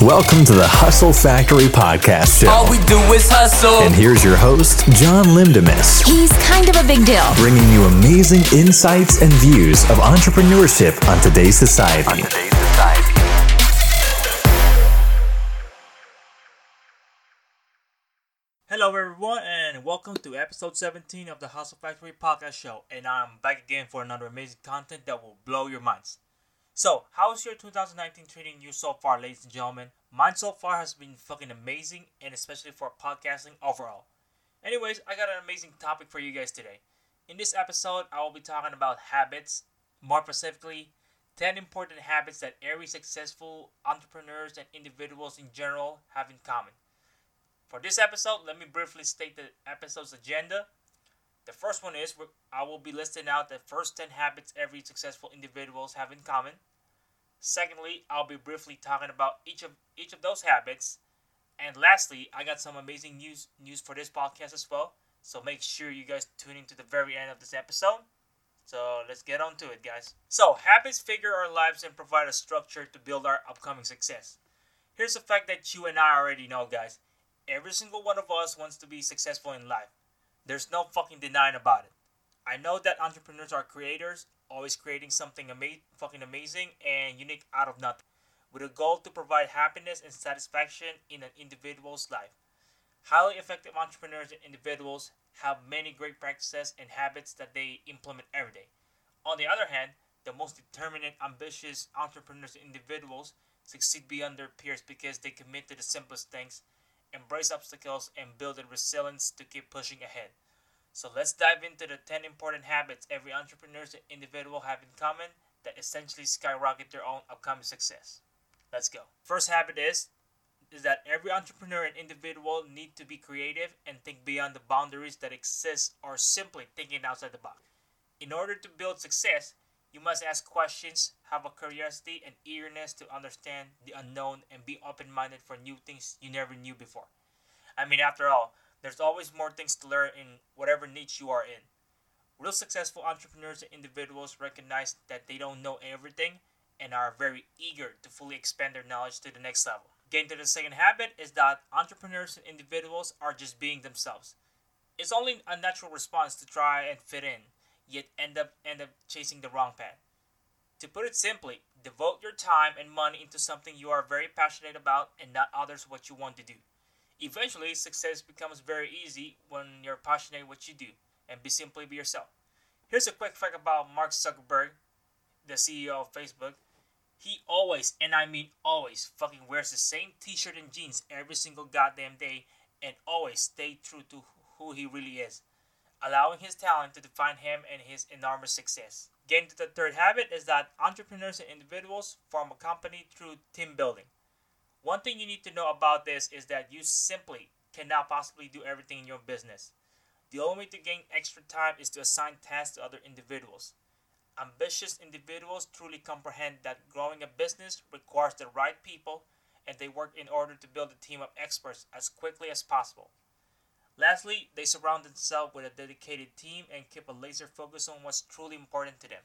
Welcome to the Hustle Factory Podcast Show. All we do is hustle. And here's your host, John Lindemis, He's kind of a big deal. bringing you amazing insights and views of entrepreneurship on today's society. Hello, everyone, and welcome to episode 17 of the Hustle Factory Podcast Show. And I'm back again for another amazing content that will blow your minds. So, how is your 2019 treating you so far, ladies and gentlemen? Mine so far has been fucking amazing, and especially for podcasting overall. Anyways, I got an amazing topic for you guys today. In this episode, I will be talking about habits, more specifically, 10 important habits that every successful entrepreneurs and individuals in general have in common. For this episode, let me briefly state the episode's agenda. The first one is I will be listing out the first 10 habits every successful individuals have in common. Secondly, I'll be briefly talking about each of each of those habits. And lastly, I got some amazing news news for this podcast as well. So make sure you guys tune in to the very end of this episode. So let's get on to it, guys. So habits figure our lives and provide a structure to build our upcoming success. Here's a fact that you and I already know, guys. Every single one of us wants to be successful in life. There's no fucking denying about it. I know that entrepreneurs are creators, always creating something ama- fucking amazing and unique out of nothing, with a goal to provide happiness and satisfaction in an individual's life. Highly effective entrepreneurs and individuals have many great practices and habits that they implement every day. On the other hand, the most determined ambitious entrepreneurs and individuals succeed beyond their peers because they commit to the simplest things, embrace obstacles, and build the resilience to keep pushing ahead. So let's dive into the 10 important habits every entrepreneur and individual have in common that essentially skyrocket their own upcoming success. Let's go. First habit is is that every entrepreneur and individual need to be creative and think beyond the boundaries that exist or simply thinking outside the box. In order to build success, you must ask questions, have a curiosity and eagerness to understand the unknown, and be open minded for new things you never knew before. I mean, after all, there's always more things to learn in whatever niche you are in. Real successful entrepreneurs and individuals recognize that they don't know everything and are very eager to fully expand their knowledge to the next level. Getting to the second habit is that entrepreneurs and individuals are just being themselves. It's only a natural response to try and fit in, yet end up end up chasing the wrong path. To put it simply, devote your time and money into something you are very passionate about and not others what you want to do. Eventually, success becomes very easy when you're passionate what you do and be simply be yourself. Here's a quick fact about Mark Zuckerberg, the CEO of Facebook. He always, and I mean always, fucking wears the same t-shirt and jeans every single goddamn day and always stay true to who he really is, allowing his talent to define him and his enormous success. Getting to the third habit is that entrepreneurs and individuals form a company through team building. One thing you need to know about this is that you simply cannot possibly do everything in your business. The only way to gain extra time is to assign tasks to other individuals. Ambitious individuals truly comprehend that growing a business requires the right people and they work in order to build a team of experts as quickly as possible. Lastly, they surround themselves with a dedicated team and keep a laser focus on what's truly important to them.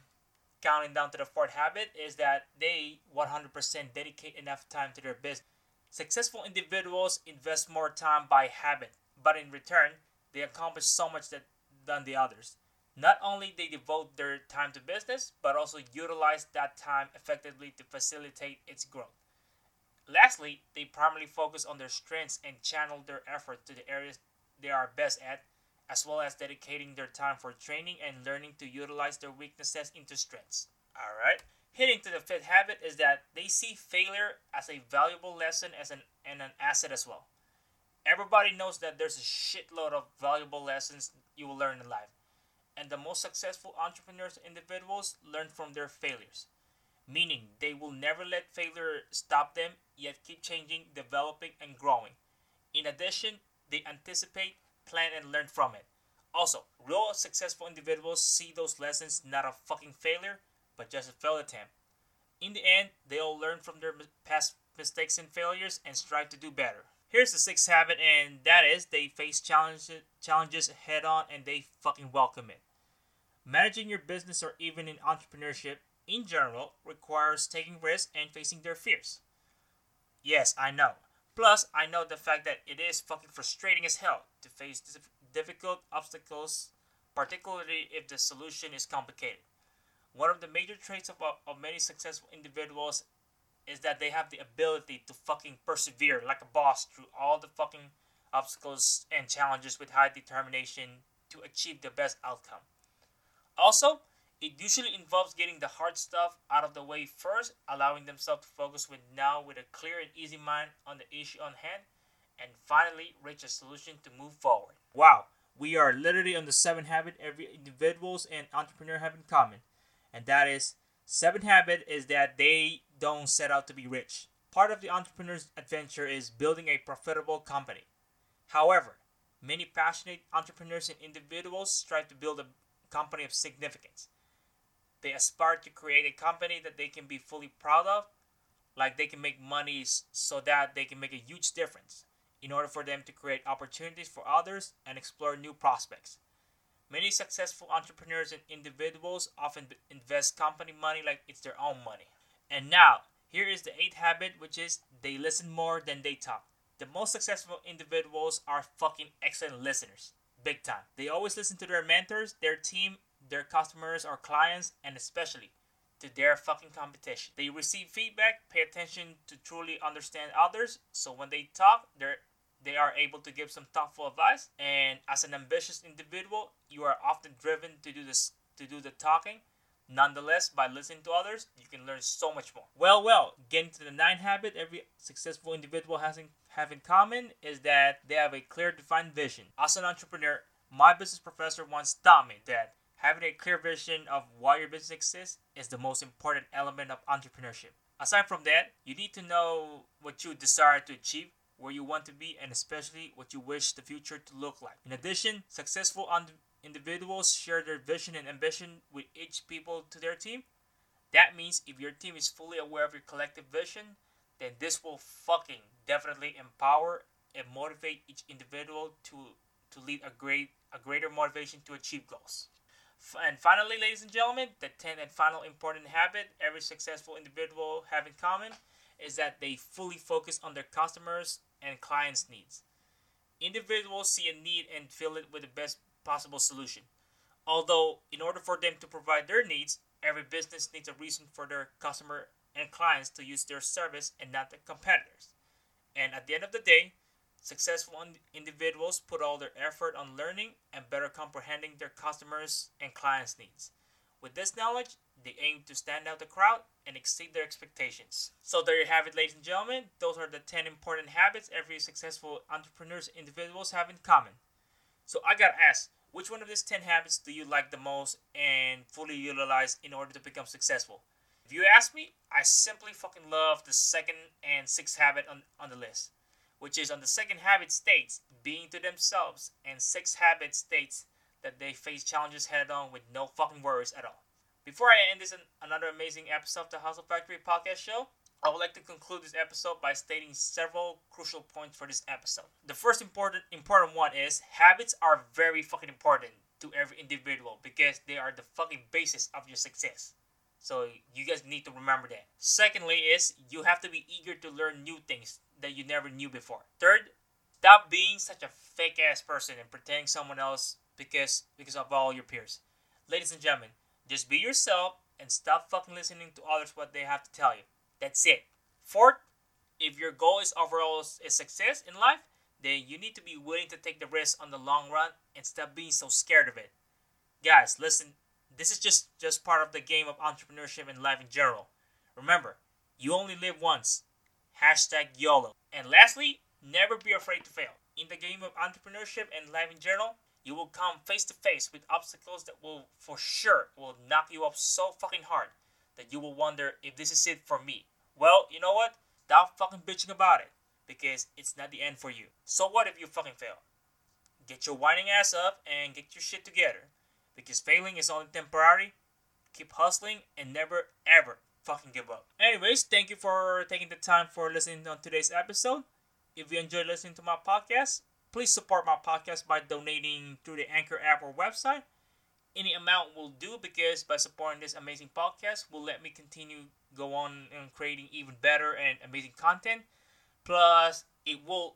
Counting down to the fourth habit is that they 100% dedicate enough time to their business. Successful individuals invest more time by habit, but in return, they accomplish so much that than the others. Not only they devote their time to business, but also utilize that time effectively to facilitate its growth. Lastly, they primarily focus on their strengths and channel their effort to the areas they are best at, as well as dedicating their time for training and learning to utilize their weaknesses into strengths. Alright? Hitting to the fifth habit is that they see failure as a valuable lesson as an, and an asset as well. Everybody knows that there's a shitload of valuable lessons you will learn in life. And the most successful entrepreneurs individuals learn from their failures. Meaning they will never let failure stop them, yet keep changing, developing, and growing. In addition, they anticipate, plan, and learn from it. Also, real successful individuals see those lessons not a fucking failure, but just a failed attempt. In the end, they all learn from their past mistakes and failures and strive to do better. Here's the sixth habit, and that is they face challenges challenges head on and they fucking welcome it. Managing your business or even in entrepreneurship in general requires taking risks and facing their fears. Yes, I know. Plus, I know the fact that it is fucking frustrating as hell to face difficult obstacles, particularly if the solution is complicated. One of the major traits of, of many successful individuals is that they have the ability to fucking persevere like a boss through all the fucking obstacles and challenges with high determination to achieve the best outcome. Also, it usually involves getting the hard stuff out of the way first, allowing themselves to focus with now with a clear and easy mind on the issue on hand, and finally reach a solution to move forward. Wow, we are literally on the seven habit every individuals and entrepreneur have in common, and that is seven habit is that they don't set out to be rich. Part of the entrepreneur's adventure is building a profitable company. However, many passionate entrepreneurs and individuals strive to build a company of significance. They aspire to create a company that they can be fully proud of, like they can make money so that they can make a huge difference in order for them to create opportunities for others and explore new prospects. Many successful entrepreneurs and individuals often invest company money like it's their own money. And now, here is the eighth habit, which is they listen more than they talk. The most successful individuals are fucking excellent listeners. Big time. They always listen to their mentors, their team, their customers or clients, and especially to their fucking competition. They receive feedback, pay attention to truly understand others, so when they talk, they're they are able to give some thoughtful advice. And as an ambitious individual, you are often driven to do this to do the talking. Nonetheless, by listening to others, you can learn so much more. Well, well, getting to the ninth habit every successful individual has in, have in common is that they have a clear, defined vision. As an entrepreneur, my business professor once taught me that having a clear vision of why your business exists is the most important element of entrepreneurship. Aside from that, you need to know what you desire to achieve, where you want to be, and especially what you wish the future to look like. In addition, successful individuals share their vision and ambition with each people to their team. That means if your team is fully aware of your collective vision, then this will fucking definitely empower and motivate each individual to to lead a great a greater motivation to achieve goals. And finally, ladies and gentlemen, the 10th and final important habit every successful individual have in common is that they fully focus on their customers and clients' needs. Individuals see a need and fill it with the best possible solution. Although, in order for them to provide their needs, every business needs a reason for their customer and clients to use their service and not the competitors. And at the end of the day, successful individuals put all their effort on learning and better comprehending their customers and clients' needs. With this knowledge, they aim to stand out the crowd and exceed their expectations. So there you have it, ladies and gentlemen. Those are the 10 important habits every successful entrepreneurs individuals have in common. So I gotta ask, which one of these 10 habits do you like the most and fully utilize in order to become successful? If you ask me, I simply fucking love the second and sixth habit on, on the list, which is on the second habit states being to themselves, and sixth habit states that they face challenges head on with no fucking worries at all. Before I end this another amazing episode of the Hustle Factory podcast show, I would like to conclude this episode by stating several crucial points for this episode. The first important important one is habits are very fucking important to every individual because they are the fucking basis of your success. So you guys need to remember that. Secondly is you have to be eager to learn new things that you never knew before. Third, stop being such a fake ass person and pretending someone else because because of all your peers. Ladies and gentlemen, just be yourself and stop fucking listening to others what they have to tell you. That's it. Fourth, if your goal is overall a success in life, then you need to be willing to take the risk on the long run and stop being so scared of it. Guys, listen, this is just just part of the game of entrepreneurship and life in general. Remember, you only live once. Hashtag YOLO. And lastly, never be afraid to fail. In the game of entrepreneurship and life in general, you will come face to face with obstacles that will for sure will knock you up so fucking hard that you will wonder if this is it for me. Well, you know what? Stop fucking bitching about it because it's not the end for you. So what if you fucking fail? Get your whining ass up and get your shit together because failing is only temporary. Keep hustling and never ever fucking give up. Anyways, thank you for taking the time for listening on today's episode. If you enjoyed listening to my podcast, please support my podcast by donating through the Anchor app or website. Any amount will do because by supporting this amazing podcast will let me continue go on and creating even better and amazing content. Plus, it will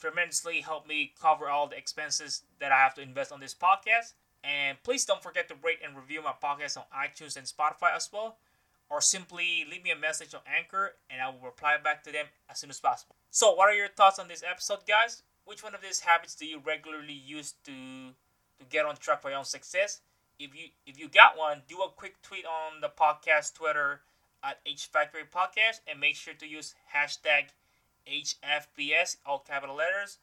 tremendously help me cover all the expenses that I have to invest on this podcast. And please don't forget to rate and review my podcast on iTunes and Spotify as well. Or simply leave me a message on Anchor and I will reply back to them as soon as possible. So, what are your thoughts on this episode, guys? Which one of these habits do you regularly use to to get on track for your own success? If you if you got one, do a quick tweet on the podcast Twitter at H Factory Podcast and make sure to use hashtag HFPS, all capital letters,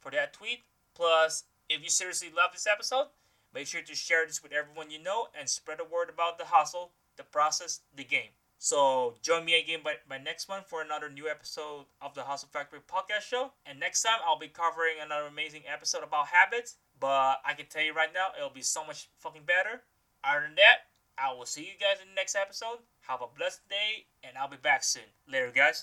for that tweet. Plus, if you seriously love this episode, make sure to share this with everyone you know and spread the word about the hustle, the process, the game. So join me again by, by next month for another new episode of the Hustle Factory podcast show. And next time I'll be covering another amazing episode about habits. But I can tell you right now, it'll be so much fucking better. Other than that, I will see you guys in the next episode. Have a blessed day, and I'll be back soon. Later, guys.